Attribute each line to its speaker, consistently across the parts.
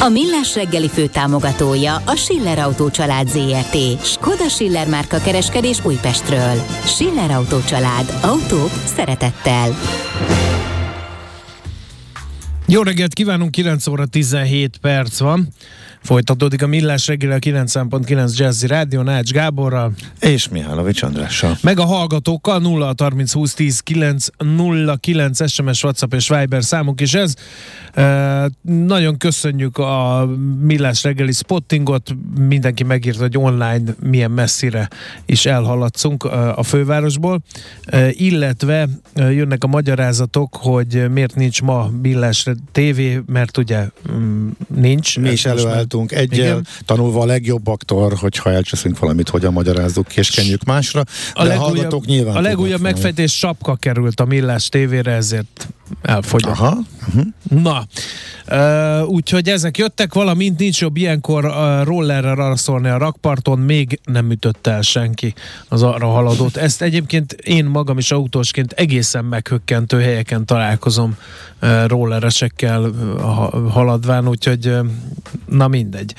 Speaker 1: A Millás reggeli fő támogatója a Schiller Autó család ZRT. Skoda Schiller márka kereskedés Újpestről. Schiller Autó család. Autók szeretettel.
Speaker 2: Jó reggelt kívánunk, 9 óra 17 perc van. Folytatódik a Millás reggel a 9.9 Jazzy Rádió Nács Gáborral.
Speaker 3: És Mihálovics Andrással.
Speaker 2: Meg a hallgatókkal 0 30 20 10 9 0 9 SMS, WhatsApp és Viber számunk is ez. E, nagyon köszönjük a Millás reggeli spottingot. Mindenki megírta, hogy online milyen messzire is elhaladszunk a fővárosból. E, illetve jönnek a magyarázatok, hogy miért nincs ma Millás TV, mert ugye mm, nincs.
Speaker 3: Mi is előálltunk voltunk egyel, Igen. tanulva a legjobbaktól, hogyha elcseszünk valamit, hogyan magyarázzuk és kenjük másra.
Speaker 2: A de legújabb, nyilván a legújabb megfejtés sapka került a Millás tévére, ezért elfogyott. Aha. Uh-huh. Na, uh, úgyhogy ezek jöttek, valamint nincs jobb ilyenkor uh, rollerre raszolni a rakparton, még nem ütötte el senki az arra haladót. Ezt egyébként én magam is autósként egészen meghökkentő helyeken találkozom rolleresekkel haladván, úgyhogy na mindegy.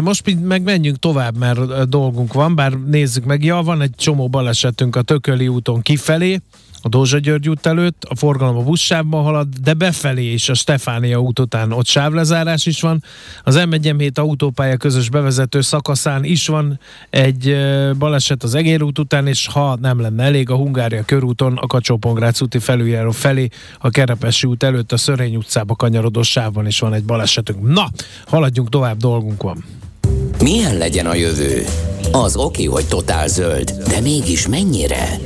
Speaker 2: Most meg menjünk tovább, mert dolgunk van, bár nézzük meg, ja, van egy csomó balesetünk a Tököli úton kifelé, a Dózsa György út előtt, a forgalom a buszsávban halad, de befelé is a Stefánia út után ott sávlezárás is van. Az M1 autópálya közös bevezető szakaszán is van egy baleset az Egér út után, és ha nem lenne elég, a Hungária körúton a kacsó úti felüljáró felé, a Kerepesi út előtt a Szörény utcába kanyarodó sávban is van egy balesetünk. Na, haladjunk tovább, dolgunk van.
Speaker 4: Milyen legyen a jövő? Az oké, hogy totál zöld, de mégis mennyire?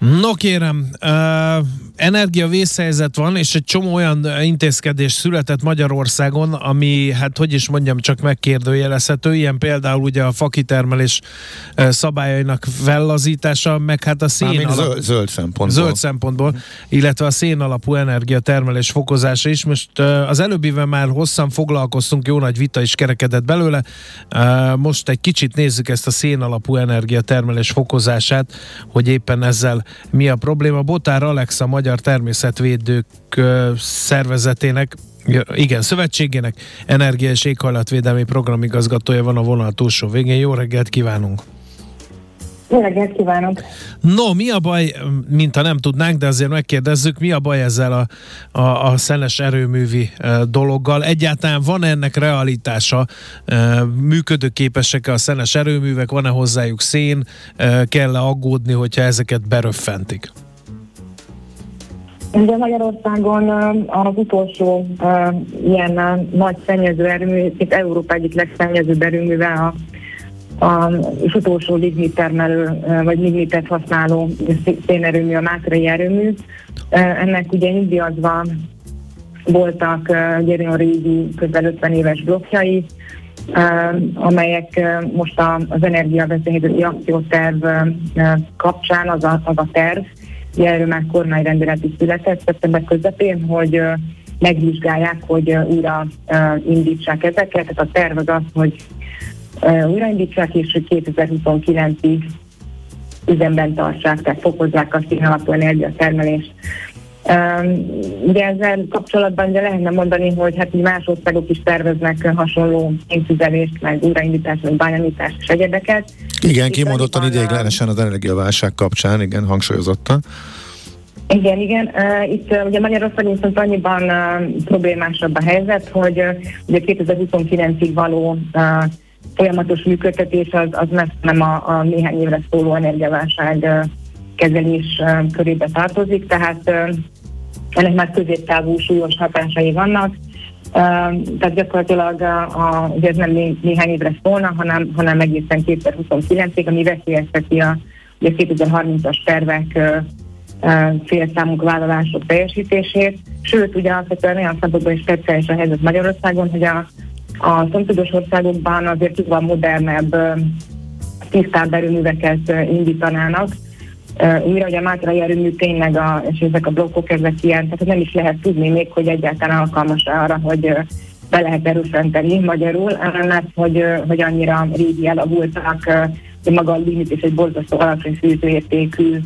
Speaker 2: No kérem, uh, energiavészhelyzet van, és egy csomó olyan intézkedés született Magyarországon, ami, hát hogy is mondjam, csak megkérdőjelezhető, ilyen például ugye a fakitermelés szabályainak fellazítása, meg hát a szén
Speaker 3: alapú, zöld, zöld szempontból.
Speaker 2: Zöld szempontból, illetve a szén alapú energiatermelés fokozása is. Most az előbbivel már hosszan foglalkoztunk, jó nagy vita is kerekedett belőle. Most egy kicsit nézzük ezt a szén alapú energiatermelés fokozását, hogy éppen ezzel mi a probléma. Botár Alex a Magyar Természetvédők Szervezetének igen, szövetségének energia és éghajlatvédelmi programigazgatója van a vonal túlsó végén. Jó reggelt kívánunk!
Speaker 5: Jó reggelt kívánok!
Speaker 2: No, mi a baj, mint ha nem tudnánk, de azért megkérdezzük, mi a baj ezzel a, a, a szenes erőművi dologgal? Egyáltalán van ennek realitása? Működőképesek-e a szenes erőművek? Van-e hozzájuk szén? Kell-e aggódni, hogyha ezeket beröffentik?
Speaker 5: Ugye Magyarországon az utolsó ilyen nagy szennyező erőmű, itt Európa egyik legszennyezőbb erőművel a, a, utolsó lignit termelő, uh, vagy lignitet használó szénerőmű, a Mátrai erőmű. Ennek ugye nyugdíjazva voltak nagyon régi, kb. 50 éves blokkjai, amelyek most az energiaveszélyhelyzeti akcióterv kapcsán az a, az a terv, erről már kormányrendelet is született szeptember közepén, hogy megvizsgálják, hogy újra indítsák ezeket. Tehát a terv az az, hogy újraindítsák, és hogy 2029-ig üzemben tartsák, tehát fokozzák a színalapú energiatermelést. Ugye ezzel kapcsolatban ugye lehetne mondani, hogy hát más országok is terveznek hasonló pénzüzelést, meg újraindítást, meg bányanítást és egyedeket.
Speaker 3: Igen, kimondottan ideiglenesen az energiaválság kapcsán, igen, hangsúlyozottan.
Speaker 5: Igen, igen. Uh, itt uh, ugye Magyarországon viszont annyiban uh, problémásabb a helyzet, hogy uh, ugye 2029-ig való uh, folyamatos működtetés az, az nem a, a néhány évre szóló energiaválság kezelés körébe tartozik, tehát ennek már középtávú súlyos hatásai vannak. Tehát gyakorlatilag a, a, ugye ez nem né, néhány évre szólna, hanem, hanem egészen 2029-ig, ami veszélyezteti a, a 2030-as tervek félszámú vállalások teljesítését. Sőt, ugye alapvetően olyan szempontból is speciális a helyzet Magyarországon, hogy a, a szomszédos országokban azért jóval modernebb tisztább erőműveket indítanának. Újra, hogy a Mátrai erőmű tényleg, a, és ezek a blokkok, ezek ilyen, tehát nem is lehet tudni még, hogy egyáltalán alkalmas arra, hogy be lehet erősenteni magyarul, mert hogy, hogy annyira régi elavultak, hogy maga a limit és egy borzasztó alacsony fűtőértékű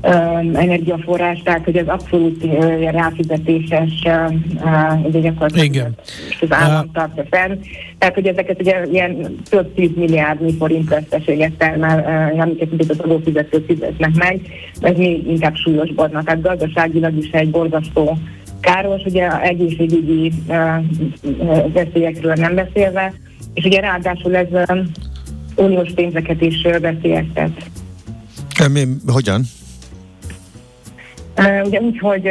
Speaker 5: energiaforrás, tehát hogy ez abszolút uh, ráfizetéses, uh, ugye gyakorlatilag Igen. az állam tartja fenn. Tehát, hogy ezeket ugye ilyen több tíz milliárd forint veszteséget termel, uh, amiket ugye az adófizetők fizetnek meg, ez még inkább súlyosbodna. Tehát gazdaságilag is egy borzasztó káros, ugye egészségügyi veszélyekről nem beszélve, és ugye ráadásul ez uh, uniós pénzeket is veszélyeztet.
Speaker 3: Mi, hogyan?
Speaker 5: Ugye úgy, hogy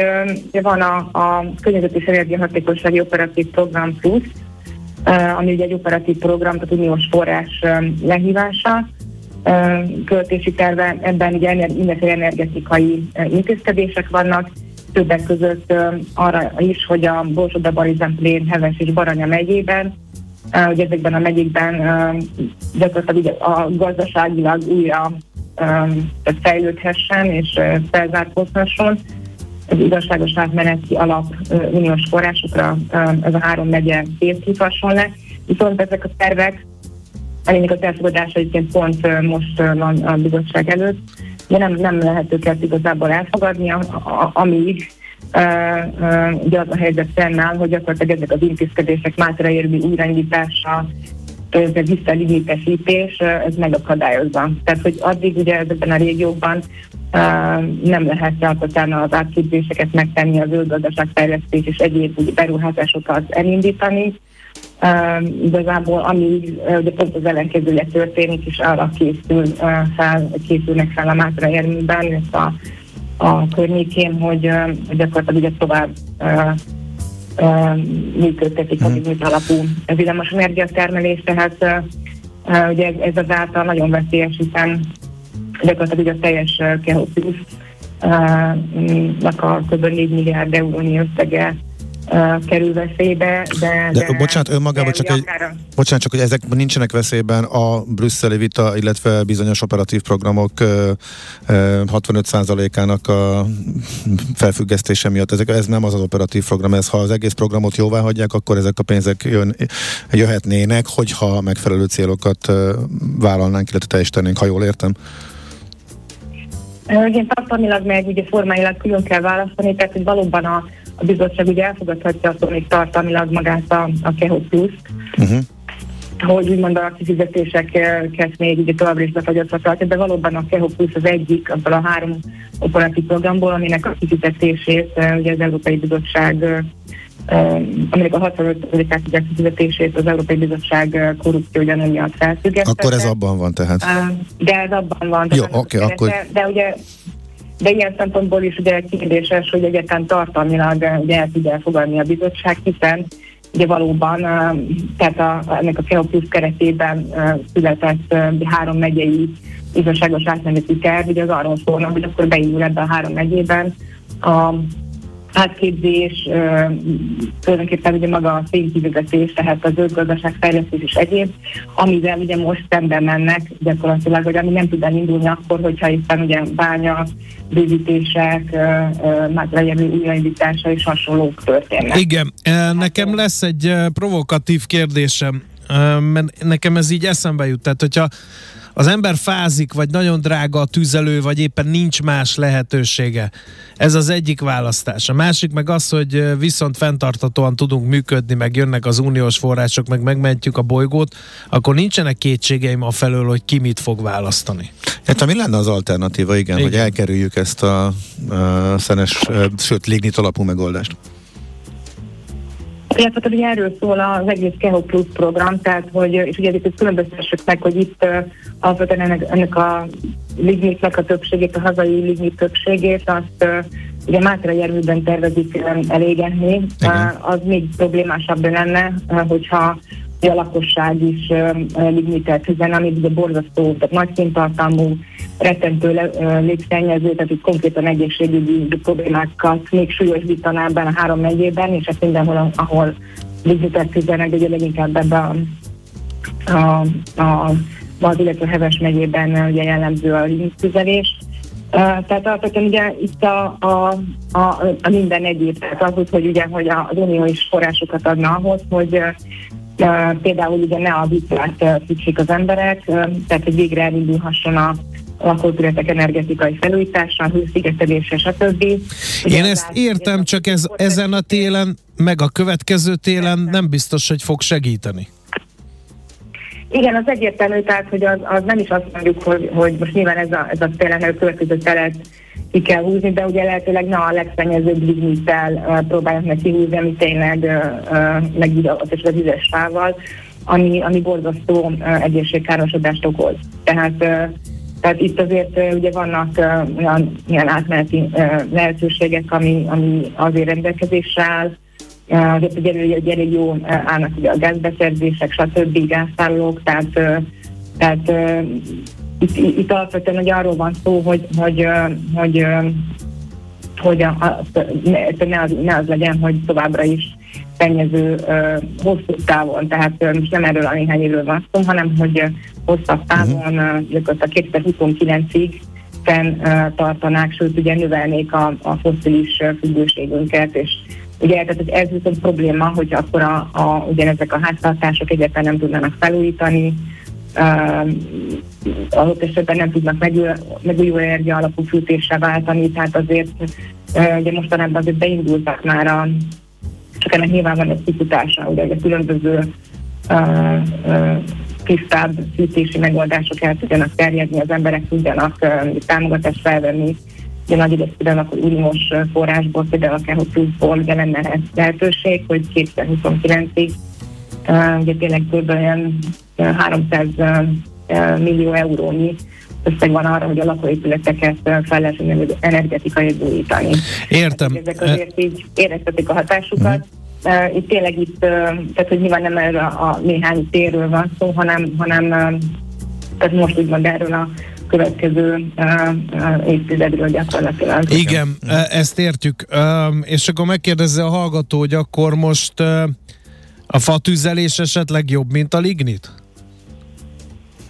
Speaker 5: van a, a Környezet és Energiahatékonysági Operatív Program Plus, ami ugye egy operatív program, tehát uniós forrás lehívása, költési terve, ebben ugye mindenféle energetikai intézkedések vannak, többek között arra is, hogy a Borsod, Barizemplén, Heves és Baranya megyében, ugye ezekben a megyékben gyakorlatilag a gazdaságilag újra fejlődhessen és felzárkózhasson. Az igazságos átmeneti alap uniós forrásokra ez a három megye készíthasson le. Viszont ezek a tervek, ennek az elfogadása egyébként pont most van a bizottság előtt, de nem, nem lehet őket igazából elfogadni, amíg Uh, uh, ugye az a helyzet fennáll, hogy gyakorlatilag ezek az intézkedések mátra érvi újraindítása, ez a visszalimitesítés, ez megakadályozza. Tehát, hogy addig ugye ezekben a régiókban nem lehet alapvetően az átképzéseket megtenni, a zöld gazdaságfejlesztés és egyéb ugye, beruházásokat elindítani. Uh, igazából uh, ugye pont az ellenkezője történik, és arra készül, fel, készülnek fel a Mátra érműben, a, a környékén, hogy uh, gyakorlatilag ugye tovább működtetik a lignit hmm. alapú villamos energiatermelést, tehát ugye ez, azáltal nagyon veszélyes, hiszen gyakorlatilag a teljes Kehopius a kb. 4 milliárd eurónyi összege kerül veszélybe, de...
Speaker 3: De, de bocsánat, önmagában csak egy... Bocsánat, csak hogy ezek nincsenek veszélyben a brüsszeli vita, illetve bizonyos operatív programok 65%-ának a felfüggesztése miatt. Ezek, ez nem az az operatív program, ez ha az egész programot jóvá hagyják, akkor ezek a pénzek jön, jöhetnének, hogyha megfelelő célokat vállalnánk, illetve teljesítenénk, ha jól értem.
Speaker 5: Igen, tartalmilag meg ugye formáilag külön kell választani, tehát hogy valóban a a bizottság ugye elfogadhatja attól még tartalmilag magát a, a Keho plus uh-huh. hogy úgymond a kifizetéseket még ugye továbbra is befagyaszthatja, de valóban a Keho Plus az egyik abból a három operatív programból, aminek a kifizetését ugye az Európai Bizottság aminek a 65%-át ugye kifizetését az Európai Bizottság korrupció ugyanúgy miatt felfüggesztette.
Speaker 3: Akkor ez abban van tehát?
Speaker 5: De ez abban van.
Speaker 3: Jó, oké, okay, akkor...
Speaker 5: De ugye de ilyen szempontból is ugye kérdéses, hogy egyetlen tartalmilag eh, ugye el tudja elfogadni a bizottság, hiszen ugye valóban eh, tehát a, ennek a Keopusz keretében eh, született három megyei igazságos átmeneti terv, ugye az arról szólna, hogy akkor beindul ebben a három megyében a átképzés, tulajdonképpen ugye maga a szénkivezetés, tehát a zöld gazdaságfejlesztés és egyéb, amivel ugye most szemben mennek gyakorlatilag, hogy ami nem tud elindulni akkor, hogyha éppen ugye bánya, bővítések, mátrajevő újraindítása és hasonlók történnek.
Speaker 2: Igen, nekem lesz egy provokatív kérdésem, mert nekem ez így eszembe jut. Tehát, hogyha az ember fázik, vagy nagyon drága a tüzelő, vagy éppen nincs más lehetősége. Ez az egyik választás. A másik meg az, hogy viszont fenntartatóan tudunk működni, meg jönnek az uniós források, meg megmentjük a bolygót, akkor nincsenek kétségeim a felől, hogy ki mit fog választani.
Speaker 3: Hát mi lenne az alternatíva, igen, igen. hogy elkerüljük ezt a, a szenes, sőt, lignit alapú megoldást?
Speaker 5: Illetve ugye erről szól az egész Keho Plus program, tehát hogy, és ugye itt különböztessük meg, hogy itt alapvetően ennek, ennek a lignitnek a többségét, a hazai lignit többségét, azt ugye Mátra járműben tervezik elégetni, az még problémásabb lenne, hogyha a lakosság is uh, lignitet üzen, amit ugye borzasztó, tehát nagy színtartalmú, rettentő légszennyező, tehát itt konkrétan egészségügyi problémákat még súlyosítaná ebben a három megyében, és ezt mindenhol, ahol lignitet üzenek, ugye leginkább ebben a, a, a az, illetve Heves megyében ugye jellemző a lignitüzelés. Uh, tehát alapvetően ugye itt a, a, a, a minden egyéb, tehát az, hogy ugye hogy az Unió is forrásokat adna ahhoz, hogy például ugye ne a vitrát fűtsék az emberek, tehát hogy végre elindulhasson a lakóterületek energetikai felújítása, hőszigetelése, stb.
Speaker 2: Ugye Én ezt értem, csak ez ezen a télen, meg a következő télen nem biztos, hogy fog segíteni.
Speaker 5: Igen, az egyértelmű, tehát hogy az, az nem is azt mondjuk, hogy, hogy most nyilván ez a, ez a tényleg a következő telet ki kell húzni, de ugye lehetőleg ne a legszennyezőbb lignittel uh, próbálják meg kihúzni, ami tényleg uh, meg az üres fával, ami, ami borzasztó uh, egészségkárosodást okoz. Tehát uh, tehát itt azért uh, ugye vannak uh, olyan, olyan átmeneti uh, lehetőségek, ami, ami azért rendelkezésre áll, uh, azért ugye, ugye elég jó uh, állnak ugye a gázbeszerzések, stb. gáztárolók, tehát, uh, tehát uh, itt, itt alapvetően hogy arról van szó, hogy, hogy, hogy, hogy a, a, ne, ne, az, ne az legyen, hogy továbbra is szennyező uh, hosszú távon, tehát uh, most nem erről a néhány évről van szó, hanem hogy uh, hosszabb távon, uh, a 2029-ig fenn uh, tartanák, sőt ugye növelnék a, a foszilis uh, függőségünket, és ugye tehát ez viszont probléma, hogy akkor a, a, ugyanezek a háztartások egyáltalán nem tudnának felújítani, adott esetben nem tudnak megújuló energia alapú fűtésre váltani, tehát azért ugye mostanában azért beindultak már a, csak ennek nyilván van egy kifutása, ugye a különböző uh, uh, tisztább fűtési megoldások el tudjanak terjedni, az emberek tudjanak uh, támogatást felvenni, ugye nagy ide például akkor uniós forrásból, például a Keho Pluszból ugye lenne lehetőség, hogy 2029-ig uh, ugye tényleg kb. 300 millió eurónyi összeg van arra, hogy a lakóépületeket fel lehessen energetikai bújítani.
Speaker 2: Értem.
Speaker 5: Hát, ezek azért így éreztetik a hatásukat. Mm. Uh, itt tényleg itt, uh, tehát hogy nyilván nem erről a, a néhány térről van szó, hanem, hanem uh, tehát most úgymond erről a következő évtizedről gyakorlatilag.
Speaker 2: Igen, ezt értjük. És akkor megkérdezze a hallgató, hogy akkor most a fatűzelés esetleg jobb, mint a lignit?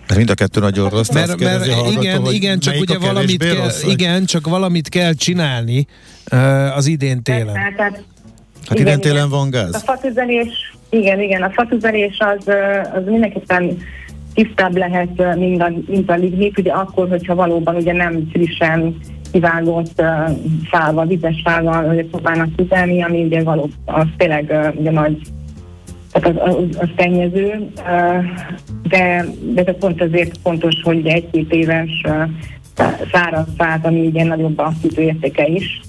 Speaker 3: Mert mind a kettő nagyon rossz.
Speaker 2: Mert, mert hallgató, igen, igen, csak ugye valamit kell, rossz, igen, csak valamit kell csinálni uh, az idén télen.
Speaker 3: Hát, hát, hát idén télen van gáz?
Speaker 5: A fatüzelés, igen, igen, a fatüzelés az, az mindenképpen tisztább lehet, mint a, mint a lignit, ugye akkor, hogyha valóban ugye nem frissen kivágott uh, fával, vizes fával, hogy próbálnak tüzelni, ami ugye való, az tényleg uh, ugye nagy tehát az, az, az szennyező, de, de ez pont azért fontos, hogy egy-két éves száraz fát, ami ugye nagyobb a értéke is,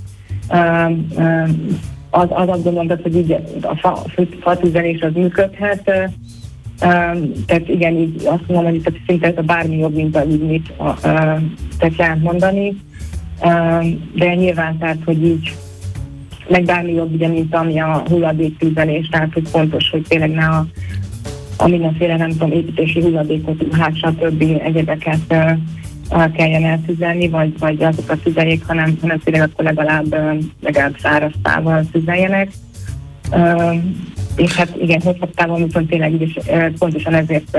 Speaker 5: az, az azt gondolom, hogy így a fa, fatüzelés az működhet, tehát igen, így azt mondom, hogy tehát szinte ez a bármi jobb, mint a lignit, tehát lehet mondani, de nyilván tehát, hogy így meg bármi jobb, ugye, mint ami a hulladéktűzelés, tehát hogy fontos, hogy tényleg ne a, a mindenféle, nem tudom, építési hulladékot, hát stb. egyebeket uh, kelljen eltüzelni, vagy, vagy azokat tüzeljék, hanem, hanem tényleg akkor legalább, legalább száraz tával tüzeljenek. És hát igen, hosszabb távon viszont tényleg is pontosan ezért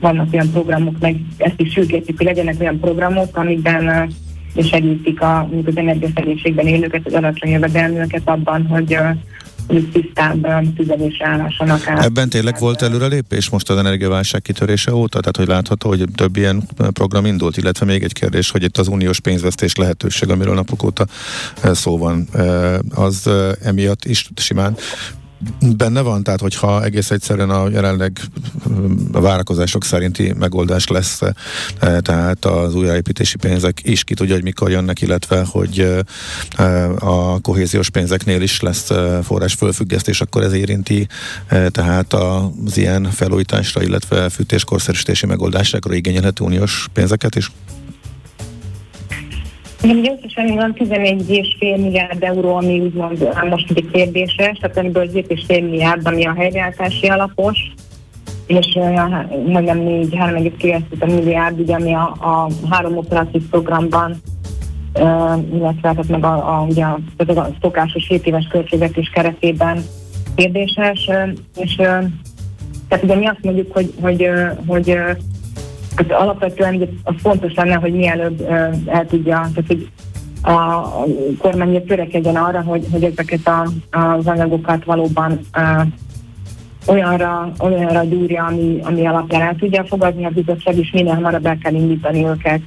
Speaker 5: vannak olyan programok, meg ezt is sürgetjük, hogy legyenek olyan programok, amikben segítik a, az energiaszegénységben élőket, az alacsony jövedelműeket abban, hogy hogy tisztább tüzelésre állhassanak át.
Speaker 3: Ebben tényleg volt előrelépés most az energiaválság kitörése óta? Tehát, hogy látható, hogy több ilyen program indult, illetve még egy kérdés, hogy itt az uniós pénzvesztés lehetőség, amiről napok óta szó van, az emiatt is simán benne van, tehát hogyha egész egyszerűen a jelenleg a várakozások szerinti megoldás lesz, tehát az újraépítési pénzek is ki tudja, hogy mikor jönnek, illetve hogy a kohéziós pénzeknél is lesz forrás fölfüggesztés, akkor ez érinti tehát az ilyen felújításra, illetve fűtéskorszerűsítési megoldásra igényelhető uniós pénzeket is?
Speaker 5: Ugye összesen van 11,5 milliárd euró, ami úgymond most egy kérdéses, tehát amiből 7,5 milliárd, ami a helyreállítási alapos, és majdnem 4, 3,9 milliárd, ugye, ami a, a három operatív programban illetve tehát meg a, a, ugye a, a szokásos 7 éves költségvetés keretében kérdéses, és tehát ugye mi azt mondjuk, hogy, hogy, hogy Hát alapvetően az fontos lenne, hogy mielőbb el tudja, tehát hogy a kormány törekedjen arra, hogy, hogy ezeket a, az anyagokat valóban uh, olyanra, olyanra gyúrja, ami, ami alapján el tudja fogadni a bizottság, és minél hamarabb el kell indítani őket.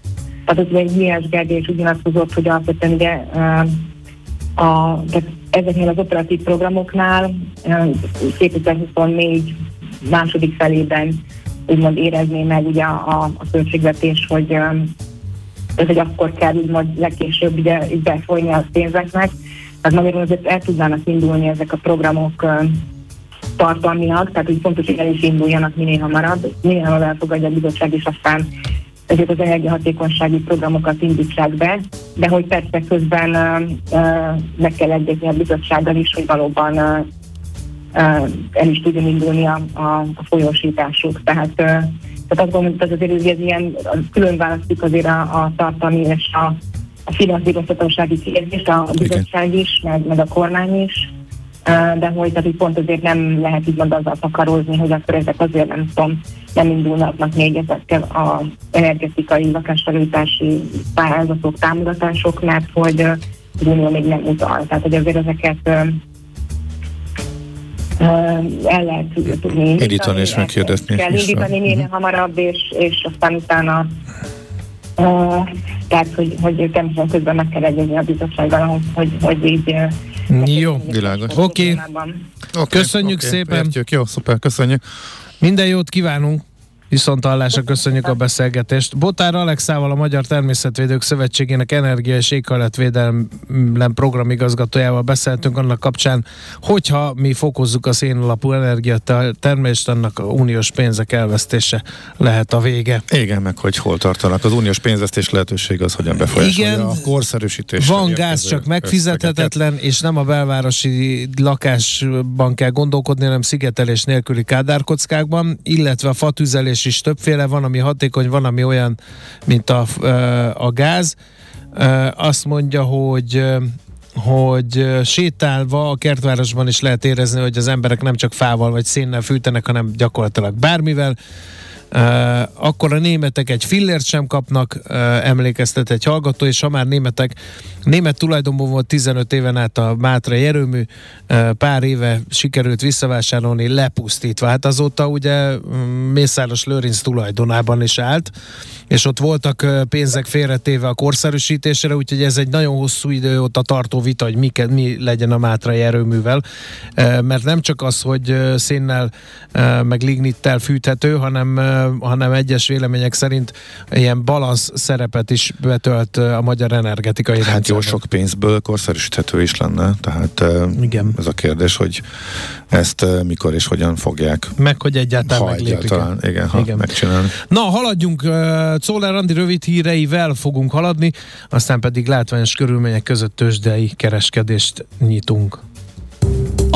Speaker 5: Tehát az egy is ugyanazt hozott, hogy alapvetően ugye uh, a, ezeknél az operatív programoknál uh, 2024 második felében úgymond érezné meg ugye a, a költségvetés, hogy ez egy akkor kell úgymond legkésőbb ugye befolyni a pénzeknek. Tehát magyarul azért el tudnának indulni ezek a programok tartalmilag, tehát hogy fontos, hogy el is induljanak minél hamarabb, minél hamarabb elfogadja a bizottság, és aztán ezért az energiahatékonysági programokat indítsák be, de hogy persze közben uh, uh, meg kell egyezni a bizottsággal is, hogy valóban uh, el is tudjon indulni a, a, a folyósításuk. Tehát, tehát azt gondolom, hogy azért ez ilyen külön választik azért a, a tartalmi és a, a finanszírozhatósági kérdést, a bizottság is, meg, meg a kormány is, de hogy, tehát, pont azért nem lehet így mond azzal takarózni, hogy akkor ezek azért nem tudom, nem indulnak még ezekkel az energetikai lakásfelújítási pályázatok, támogatások, mert hogy az Unió még nem utal. Tehát, hogy azért ezeket el lehet tudni
Speaker 3: indítani. és megkérdezni.
Speaker 5: Kell indítani minél uh-huh. hamarabb, és, és aztán utána uh, tehát, hogy, hogy természetesen közben meg kell egyezni a bizottsággal, hogy, hogy így
Speaker 2: jó, világos. Oké. Okay. Okay. Köszönjük okay. szépen.
Speaker 3: Értjük. Jó, szuper, köszönjük.
Speaker 2: Minden jót kívánunk. Viszont hallásra köszönjük a beszélgetést. Botár Alexával, a Magyar Természetvédők Szövetségének Energia és Éghajlatvédelem programigazgatójával beszéltünk annak kapcsán, hogyha mi fokozzuk a szénalapú energiatermést, annak a uniós pénzek elvesztése lehet a vége.
Speaker 3: Igen, meg hogy hol tartanak. Az uniós pénzvesztés lehetőség az hogyan befolyásolja Igen, a korszerűsítés.
Speaker 2: Van gáz, csak megfizethetetlen, és nem a belvárosi lakásban kell gondolkodni, hanem szigetelés nélküli kádárkockákban, illetve a fatüzelés fűtés is többféle, van, ami hatékony, van, ami olyan, mint a, a gáz. Azt mondja, hogy hogy sétálva a kertvárosban is lehet érezni, hogy az emberek nem csak fával vagy szénnel fűtenek, hanem gyakorlatilag bármivel. Akkor a németek egy fillért sem kapnak, emlékeztet egy hallgató, és ha már németek, német tulajdonban volt 15 éven át a Mátra erőmű, pár éve sikerült visszavásárolni lepusztítva. Hát azóta ugye um, Mészáros Lőrinc tulajdonában is állt, és ott voltak pénzek félretéve a korszerűsítésre, úgyhogy ez egy nagyon hosszú idő óta tartó vita, hogy mi, mi legyen a Mátra erőművel, mert nem csak az, hogy szénnel uh, meg lignittel fűthető, hanem hanem egyes vélemények szerint ilyen balansz szerepet is betölt a magyar energetikai
Speaker 3: hát rendszer. jó sok pénzből korszerűsíthető is lenne, tehát Igen. ez a kérdés, hogy ezt mikor és hogyan fogják.
Speaker 2: Meg, hogy egyáltalán ha
Speaker 3: egyáltalán, igen, ha igen. megcsinálni.
Speaker 2: Na, haladjunk. Czoller Andi rövid híreivel fogunk haladni, aztán pedig látványos körülmények között tőzsdei kereskedést nyitunk.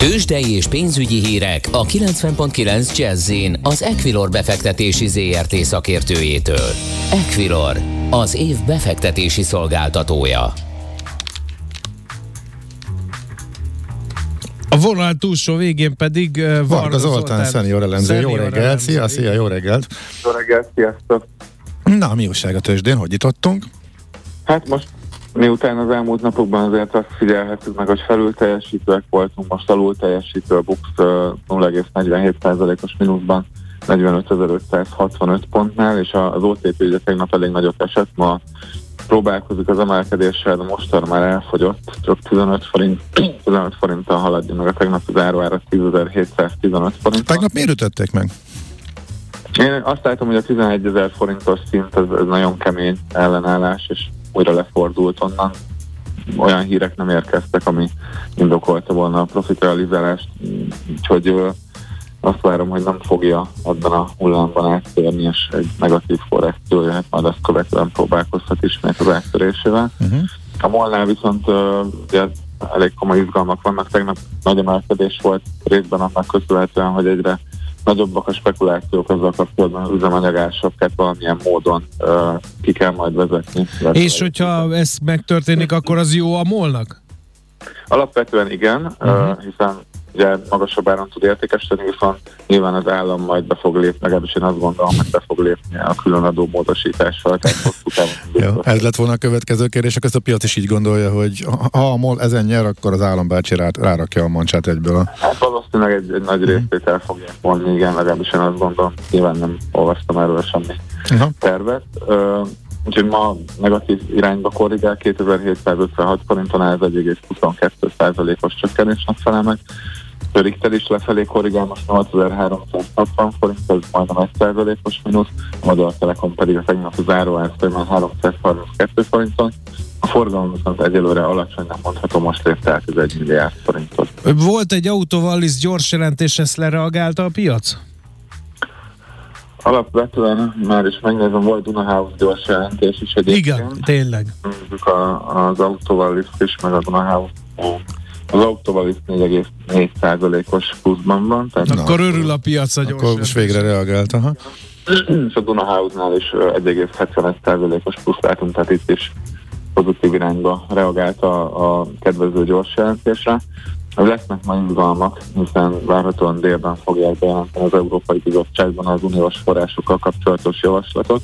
Speaker 4: Tőzsdei és pénzügyi hírek a 90.9 jazz az Equilor befektetési ZRT szakértőjétől. Equilor, az év befektetési szolgáltatója.
Speaker 2: A vonal túlsó végén pedig uh, Varga,
Speaker 3: Varga Zoltán, Zoltán szenior elemző. Jó reggelt, szia, szia, jó reggelt.
Speaker 6: Jó reggelt, sziasztok.
Speaker 3: Na, mi újság a tőzsdén, hogy jutottunk?
Speaker 6: Hát most miután az elmúlt napokban azért azt figyelhetünk meg, hogy felül teljesítőek voltunk, most alul teljesítő a Bux 0,47%-os mínuszban 45.565 pontnál, és az OTP ugye tegnap elég nagyot esett, ma próbálkozik az emelkedéssel, de mostanra már elfogyott, csak 15 forint, 15 forinttal haladja meg a tegnap az áruára 10.715 forint.
Speaker 3: Tegnap miért ütötték meg?
Speaker 6: Én azt látom, hogy a 11 ezer forintos szint ez, ez nagyon kemény ellenállás, és újra lefordult onnan. Olyan hírek nem érkeztek, ami indokolta volna a profit realizálást, úgyhogy azt várom, hogy nem fogja abban a hullámban áttérni, és egy negatív korrekció jöhet, majd azt követően próbálkozhat ismét az áttörésével. Uh-huh. A molnál viszont uh, ugye elég komoly izgalmak vannak, tegnap nagy emelkedés volt részben annak köszönhetően, hogy egyre nagyobbak a spekulációk azzal kapcsolatban, az üzemanyagásokat valamilyen módon uh, ki kell majd vezetni.
Speaker 2: És hogyha ez megtörténik, akkor az jó a molnak?
Speaker 6: Alapvetően igen, uh-huh. uh, hiszen ugye magasabb áron tud értékesíteni, viszont nyilván az állam majd be fog lépni, legalábbis én azt gondolom, hogy be fog lépni a különadó módosítással.
Speaker 3: Jó, ez lett volna a következő kérdés, akkor ezt a piac is így gondolja, hogy ha a MOL ezen nyer, akkor az állambácsi rá, rárakja a mancsát egyből.
Speaker 6: Hát valószínűleg egy, egy nagy részét el fogják mondni, igen, legalábbis én azt gondolom, nyilván nem olvastam erről semmi uh-huh. tervet. Uh, úgyhogy ma negatív irányba korrigál, 2756 forinton ez 1,22 os csökkenésnek felel meg. A Richter is lefelé korrigál, most 8360 forint, ez majdnem 1 os mínusz, a Magyar Telekom pedig a tegnap az áruáz már 332 forinton. A forgalom viszont egyelőre alacsony, nem mondható, most ért át ez 1 milliárd forintot.
Speaker 2: Volt egy autóvallis gyors jelentés, ezt lereagálta a piac?
Speaker 6: Alapvetően már is megnézem, volt Dunahouse gyors jelentés is egyébként.
Speaker 2: Igen, tényleg.
Speaker 6: Mondjuk a, az autóval is, meg a Dunahouse az autóval is 4,4%-os pluszban van.
Speaker 2: Tehát Na, akkor örül a piac a
Speaker 3: gyors. Akkor most végre reagált, aha.
Speaker 6: És a Dunahouse-nál is 1,71%-os plusz látunk, tehát itt is pozitív irányba reagált a, a kedvező gyors jelentésre. Lesznek majd izgalmak, hiszen várhatóan délben fogják bejelenteni az Európai Bizottságban az uniós forrásokkal kapcsolatos javaslatot,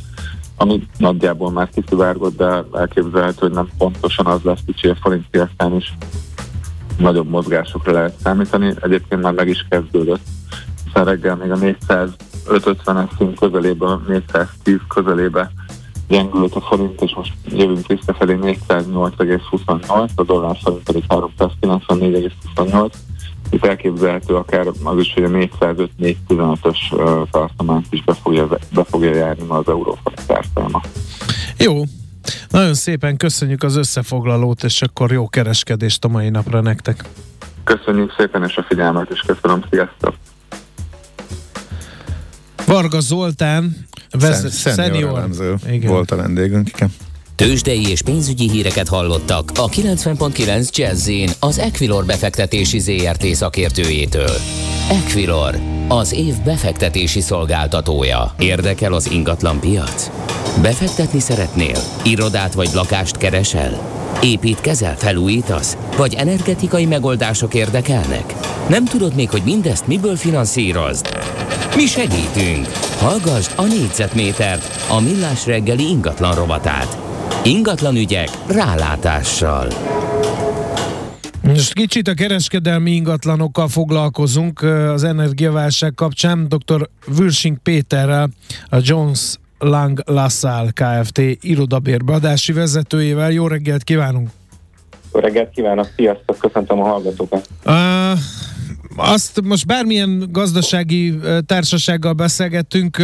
Speaker 6: ami nagyjából már kiszivárgott, de elképzelhető, hogy nem pontosan az lesz, hogy a forint is nagyobb mozgásokra lehet számítani. Egyébként már meg is kezdődött, hiszen reggel még a 450-es szint közelébe, 410 közelébe gyengült a forint, és most jövünk visszafelé 408,28, a dollár forint pedig 394,28. Itt elképzelhető akár az is, hogy a 405-415-ös tartományt is be fogja, be fogja járni az euróforint árfolyama.
Speaker 2: Jó, nagyon szépen köszönjük az összefoglalót, és akkor jó kereskedést a mai napra nektek.
Speaker 6: Köszönjük szépen, és a figyelmet, és köszönöm, sziasztok!
Speaker 2: Varga Zoltán,
Speaker 3: vesz, szenior, volt a vendégünk, igen.
Speaker 4: Tőzsdei és pénzügyi híreket hallottak a 90.9 jazz az Equilor befektetési ZRT szakértőjétől. Equilor, az év befektetési szolgáltatója. Érdekel az ingatlan piac? Befektetni szeretnél? Irodát vagy lakást keresel? Építkezel, felújítasz? Vagy energetikai megoldások érdekelnek? Nem tudod még, hogy mindezt miből finanszírozd? Mi segítünk! Hallgassd a négyzetmétert, a millás reggeli ingatlan rovatát. Ingatlan ügyek rálátással.
Speaker 2: Most kicsit a kereskedelmi ingatlanokkal foglalkozunk az energiaválság kapcsán. Dr. Würsing Péterrel, a Jones Lang LaSalle Kft. irodabérbeadási vezetőjével. Jó reggelt kívánunk!
Speaker 7: Jó reggelt kívánok, sziasztok, köszöntöm a hallgatókat! Uh,
Speaker 2: azt most bármilyen gazdasági társasággal beszélgettünk,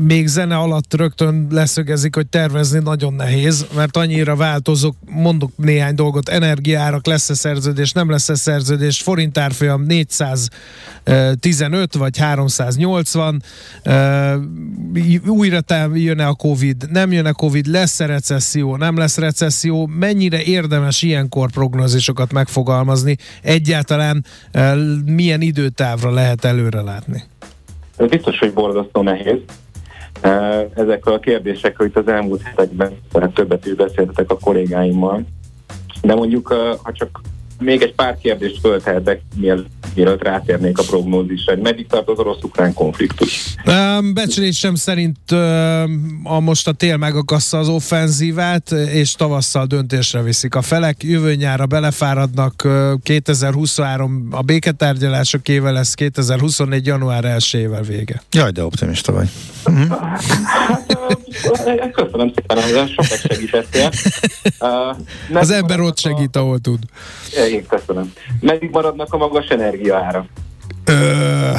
Speaker 2: még zene alatt rögtön leszögezik, hogy tervezni nagyon nehéz, mert annyira változok, mondok néhány dolgot, energiárak, lesz-e szerződés, nem lesz-e szerződés, forintárfolyam 415 vagy 380, újra jön-e a Covid, nem jön-e Covid, lesz-e recesszió, nem lesz recesszió, mennyire érdemes ilyenkor prognózisokat megfogalmazni, egyáltalán milyen időtávra lehet előre látni?
Speaker 7: Ez biztos, hogy borzasztó nehéz. Ezekkel a kérdésekről itt az elmúlt hetekben többet is beszéltetek a kollégáimmal. De mondjuk, ha csak még egy pár kérdést föltehetek, mielőtt mielőtt rátérnék a prognózisra, hogy meddig tart az orosz-ukrán konfliktus?
Speaker 2: Becslésem szerint a most a tél megakassza az offenzívát, és tavasszal döntésre viszik a felek. Jövő nyára belefáradnak, uh, 2023 a béketárgyalások éve lesz, 2024 január 1-ével vége.
Speaker 3: Jaj, de optimista vagy.
Speaker 7: Hát, köszönöm szépen, hogy sokat segítettél.
Speaker 2: Uh, az ember ott segít, a... ahol tud.
Speaker 7: Én köszönöm. Meddig maradnak a magas energiaára?
Speaker 3: Ö,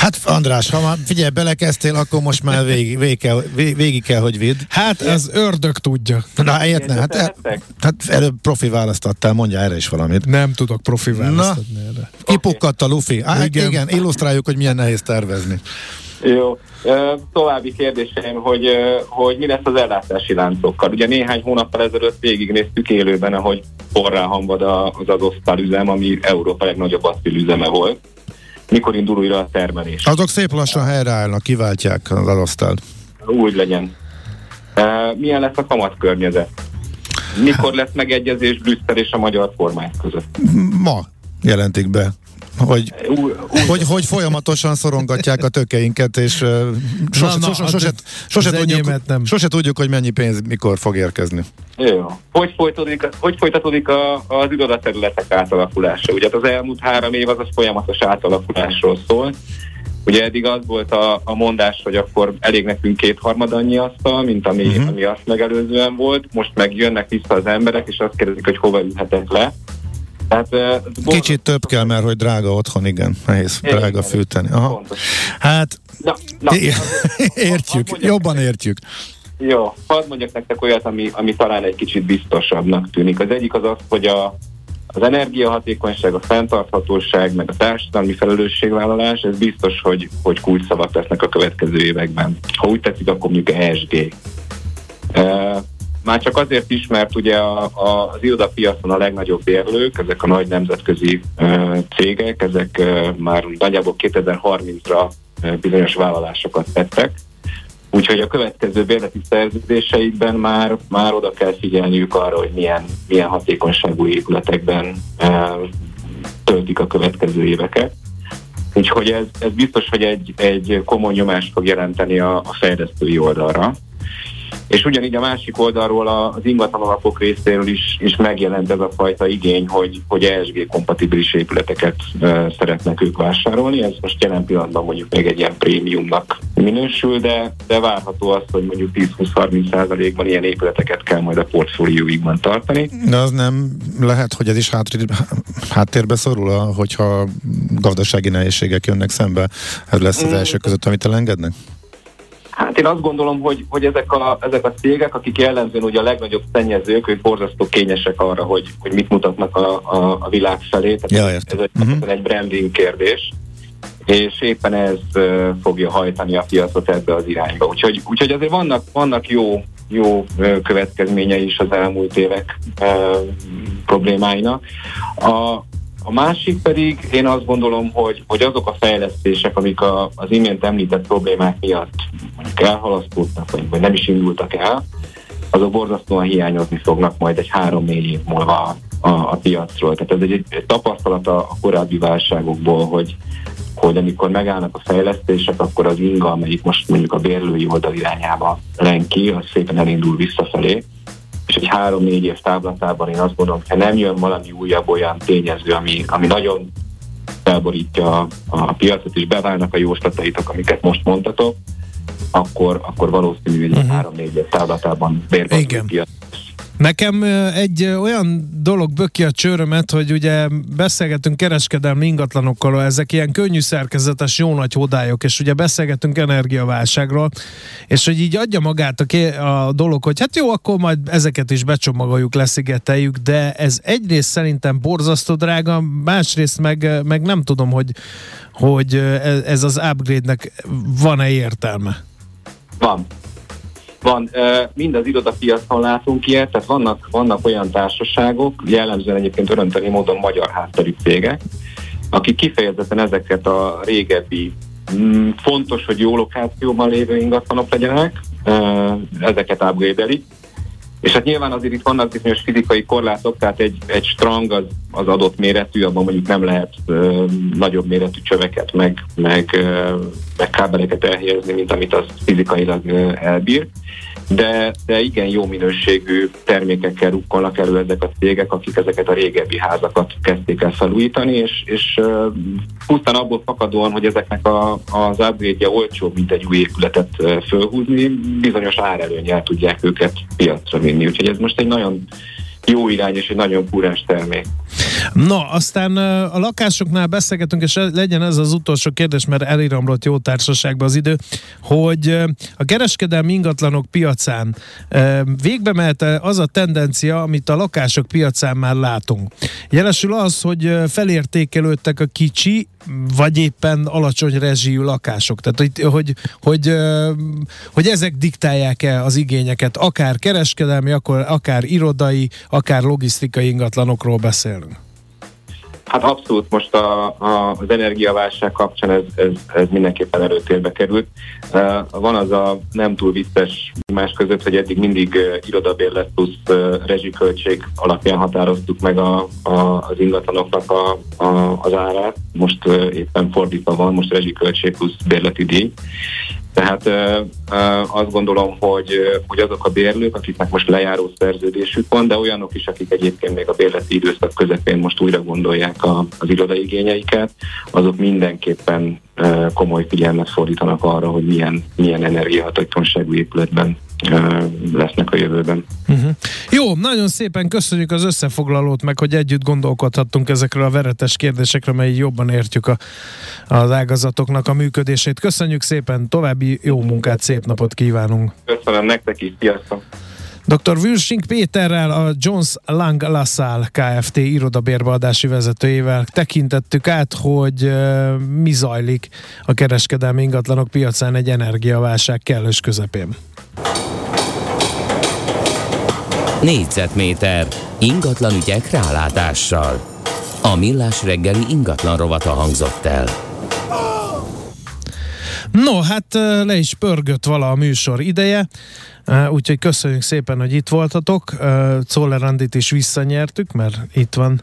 Speaker 3: Hát András, ha már figyelj, belekezdtél, akkor most már végig, végig, kell, végig kell, hogy vidd.
Speaker 2: Hát ez ördög tudja.
Speaker 3: Na, ilyet ne, hát, hát előbb profi választottál, mondja erre is valamit.
Speaker 2: Nem tudok profi választani Na, erre.
Speaker 3: Kipukkadt a lufi. Á, igen. igen, illusztráljuk, hogy milyen nehéz tervezni.
Speaker 7: Jó. További kérdéseim, hogy, hogy mi lesz az ellátási láncokkal. Ugye néhány hónappal ezelőtt végignéztük élőben, ahogy forrá hamvad az adosztál üzem, ami Európa legnagyobb üzeme volt. Mikor indul újra a termelés?
Speaker 3: Azok szép lassan helyreállnak, kiváltják az adosztált.
Speaker 7: Úgy legyen. Milyen lesz a kamat környezet? Mikor lesz megegyezés Brüsszel és a magyar kormány között?
Speaker 3: Ma jelentik be hogy, hogy, hogy folyamatosan szorongatják a tökeinket, és uh, sose, na, na, sose, sose, sose, tudjuk, nem. sose tudjuk, hogy mennyi pénz mikor fog érkezni.
Speaker 7: Jó. Hogy folytatódik, hogy folytatódik a, az irodaterületek átalakulása? Ugye az elmúlt három év az az folyamatos átalakulásról szól. Ugye eddig az volt a, a mondás, hogy akkor elég nekünk kétharmad annyi asztal, mint ami, uh-huh. ami azt megelőzően volt. Most meg jönnek vissza az emberek, és azt kérdezik, hogy hova ülhetek le.
Speaker 3: Tehát, Kicsit több kell, mert hogy drága otthon, igen, nehéz, igen, drága fűteni. Aha. Hát, na, na, értjük, jobban értjük.
Speaker 7: Jó, hadd mondjak nektek olyat, ami, ami talán egy kicsit biztosabbnak tűnik. Az egyik az az, hogy a, az energiahatékonyság, a fenntarthatóság, meg a társadalmi felelősségvállalás, ez biztos, hogy, hogy kulcsszavak lesznek a következő években. Ha úgy tetszik, akkor mondjuk ESG. Már csak azért is, mert ugye a, a, az irodapiacon a legnagyobb bérlők, ezek a nagy nemzetközi uh, cégek, ezek uh, már nagyjából 2030-ra uh, bizonyos vállalásokat tettek, Úgyhogy a következő bérleti szerződéseikben már, már oda kell figyelniük arra, hogy milyen, milyen hatékonyságú épületekben uh, töltik a következő éveket. Úgyhogy ez, ez biztos, hogy egy, egy komoly nyomást fog jelenteni a, a fejlesztői oldalra. És ugyanígy a másik oldalról az ingatlan alapok részéről is, is megjelent ez a fajta igény, hogy, hogy ESG-kompatibilis épületeket e, szeretnek ők vásárolni. Ez most jelen pillanatban mondjuk még egy ilyen prémiumnak minősül, de, de várható az, hogy mondjuk 10-20-30 százalékban ilyen épületeket kell majd a portfólióikban tartani.
Speaker 3: De az nem lehet, hogy ez is háttér, háttérbe szorul, hogyha gazdasági nehézségek jönnek szembe. Ez lesz az mm. első között, amit elengednek?
Speaker 7: Hát én azt gondolom, hogy, hogy ezek, a, ezek a cégek, akik jellemzően ugye a legnagyobb szennyezők, ők borzasztó kényesek arra, hogy, hogy mit mutatnak a, a, a világ felé. Tehát
Speaker 3: ja,
Speaker 7: ez egy, uh-huh. egy branding kérdés és éppen ez uh, fogja hajtani a piacot ebbe az irányba. Úgyhogy, úgyhogy azért vannak, vannak jó, jó uh, következményei is az elmúlt évek uh, problémáinak. A, a másik pedig én azt gondolom, hogy, hogy azok a fejlesztések, amik a, az imént említett problémák miatt elhalasztódtak, vagy, vagy nem is indultak el, azok borzasztóan hiányozni fognak majd egy három-négy év múlva a, a piacról. Tehát ez egy, egy tapasztalat a, a korábbi válságokból, hogy, hogy amikor megállnak a fejlesztések, akkor az inga, amelyik most mondjuk a bérlői oldal irányába len ki, az szépen elindul visszafelé és egy három-négy év táblatában én azt gondolom, hogy ha nem jön valami újabb olyan tényező, ami, ami nagyon felborítja a, a piacot, és beválnak a jóslataitok, amiket most mondtatok, akkor, akkor valószínű, hogy uh-huh. három-négy év táblatában bérben
Speaker 2: piac Nekem egy olyan dolog böki a csőrömet, hogy ugye beszélgetünk kereskedelmi ingatlanokkal, ezek ilyen könnyű szerkezetes, jó nagy hodályok, és ugye beszélgetünk energiaválságról, és hogy így adja magát a, ké- a dolog, hogy hát jó, akkor majd ezeket is becsomagoljuk, leszigeteljük, de ez egyrészt szerintem borzasztó drága, másrészt meg, meg nem tudom, hogy, hogy ez az upgrade-nek van-e értelme.
Speaker 7: Van, van, mind az irodapiacon látunk ilyet, tehát vannak, vannak olyan társaságok, jellemzően egyébként örönteni módon magyar hátterű cégek, akik kifejezetten ezeket a régebbi mm, fontos, hogy jó lokációban lévő ingatlanok legyenek, ezeket upgrade És hát nyilván azért itt vannak bizonyos fizikai korlátok, tehát egy, egy strang az, az adott méretű, abban mondjuk nem lehet ö, nagyobb méretű csöveket, meg, meg, ö, meg kábeleket elhelyezni, mint amit az fizikailag ö, elbír de, de igen jó minőségű termékekkel rukkolnak elő ezek a cégek, akik ezeket a régebbi házakat kezdték el felújítani, és, és pusztán abból fakadóan, hogy ezeknek a, az upgrade olcsóbb, mint egy új épületet fölhúzni, bizonyos árelőnyel tudják őket piacra vinni. Úgyhogy ez most egy nagyon jó irány és egy nagyon kúrens termék.
Speaker 2: Na, aztán a lakásoknál beszélgetünk, és legyen ez az utolsó kérdés, mert eliramlott jó társaságba az idő, hogy a kereskedelmi ingatlanok piacán végbe mehet az a tendencia, amit a lakások piacán már látunk. Jelesül az, hogy felértékelődtek a kicsi, vagy éppen alacsony rezsijű lakások. Tehát, hogy, hogy, hogy, hogy ezek diktálják-e az igényeket, akár kereskedelmi, akár, akár irodai, akár logisztikai ingatlanokról beszélünk.
Speaker 7: Hát abszolút most a, a, az energiaválság kapcsán ez, ez, ez mindenképpen előtérbe került. Van az a nem túl vicces más között, hogy eddig mindig uh, irodabérlet plusz rezsiköltség alapján határoztuk meg a, a, az ingatlanoknak a, a, az árát. Most éppen fordítva van, most rezsiköltség plusz bérleti díj. Tehát azt gondolom, hogy, hogy azok a bérlők, akiknek most lejáró szerződésük van, de olyanok is, akik egyébként még a bérleti időszak közepén most újra gondolják a, az irodaigényeiket, azok mindenképpen komoly figyelmet fordítanak arra, hogy milyen, milyen energiahatékonyságú épületben lesznek a jövőben.
Speaker 2: Uh-huh. Jó, nagyon szépen köszönjük az összefoglalót, meg hogy együtt gondolkodhattunk ezekről a veretes kérdésekről, mert így jobban értjük a, az ágazatoknak a működését. Köszönjük szépen, további jó munkát, szép napot kívánunk!
Speaker 7: Köszönöm nektek is, sziasztok!
Speaker 2: Dr. Würsing Péterrel, a Jones Lang LaSalle Kft. irodabérbeadási vezetőjével tekintettük át, hogy mi zajlik a kereskedelmi ingatlanok piacán egy energiaválság kellős közepén.
Speaker 4: Négyzetméter ingatlan ügyek rálátással. A millás reggeli ingatlan rovata hangzott el.
Speaker 2: No, hát le is pörgött vala a műsor ideje. Úgyhogy köszönjük szépen, hogy itt voltatok. Czoller Andit is visszanyertük, mert itt van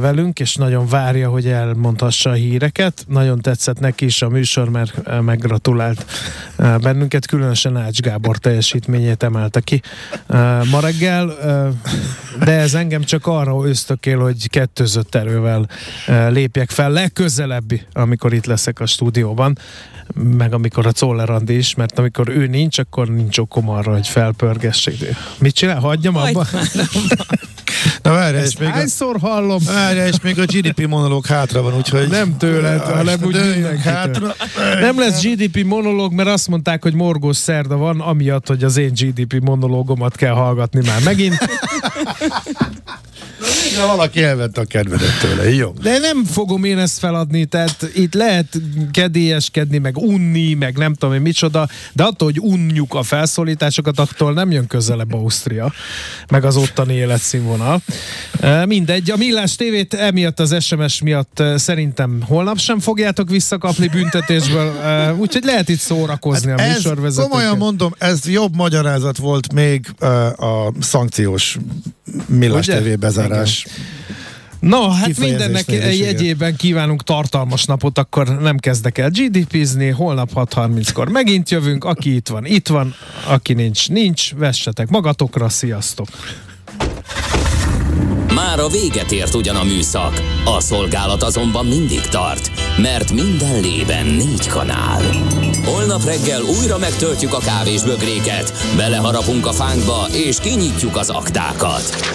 Speaker 2: velünk, és nagyon várja, hogy elmondhassa a híreket. Nagyon tetszett neki is a műsor, mert meggratulált bennünket, különösen Ács Gábor teljesítményét emelte ki ma reggel, de ez engem csak arra ösztökél, hogy kettőzött erővel lépjek fel legközelebbi, amikor itt leszek a stúdióban meg amikor a Czoller Andi is, mert amikor ő nincs, akkor nincs okom arra, hogy felpörgessék. Mit csinál? Hagyjam abba?
Speaker 3: Na várj, és még
Speaker 2: hányszor a, hallom?
Speaker 3: Várj, és még a GDP monológ hátra van, úgyhogy...
Speaker 2: Nem tőled, hanem úgy hátra. Nem lesz GDP monológ, mert azt mondták, hogy morgós szerda van, amiatt, hogy az én GDP monológomat kell hallgatni már megint.
Speaker 3: Na, valaki elvette a kedvedet tőle, jó?
Speaker 2: De nem fogom én ezt feladni, tehát itt lehet kedélyeskedni, meg unni, meg nem tudom én micsoda, de attól, hogy unjuk a felszólításokat, attól nem jön közelebb Ausztria, meg az ottani életszínvonal. Mindegy, a Millás tévét emiatt az SMS miatt szerintem holnap sem fogjátok visszakapni büntetésből, úgyhogy lehet itt szórakozni hát a műsorvezetőket.
Speaker 3: Komolyan mondom, ez jobb magyarázat volt még a szankciós Millás Bezárás.
Speaker 2: No, hát mindennek jegyében kívánunk tartalmas napot, akkor nem kezdek el GDP-zni, holnap 6.30-kor megint jövünk, aki itt van, itt van, aki nincs, nincs, vessetek magatokra, sziasztok!
Speaker 4: Már a véget ért ugyan a műszak, a szolgálat azonban mindig tart, mert minden lében négy kanál. Holnap reggel újra megtöltjük a kávés bögréket, beleharapunk a fánkba és kinyitjuk az aktákat.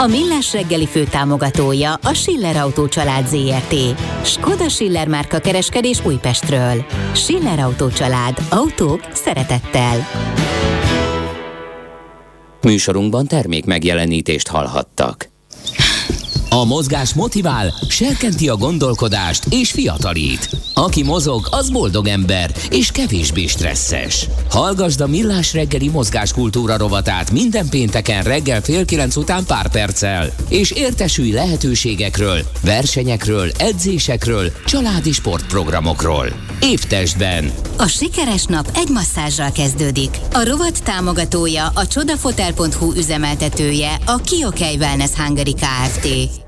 Speaker 1: A Millás reggeli főtámogatója a Schiller Autó család ZRT. Skoda Schiller márka kereskedés Újpestről. Schiller Autó család. Autók szeretettel.
Speaker 4: Műsorunkban termék megjelenítést hallhattak. A mozgás motivál, serkenti a gondolkodást és fiatalít. Aki mozog, az boldog ember és kevésbé stresszes. Hallgasd a Millás reggeli mozgáskultúra rovatát minden pénteken reggel fél kilenc után pár perccel, és értesülj lehetőségekről, versenyekről, edzésekről, családi sportprogramokról. Évtestben.
Speaker 1: A sikeres nap egy masszázsral kezdődik. A rovat támogatója, a csodafotel.hu üzemeltetője, a Kiokei Wellness Hungary Kft.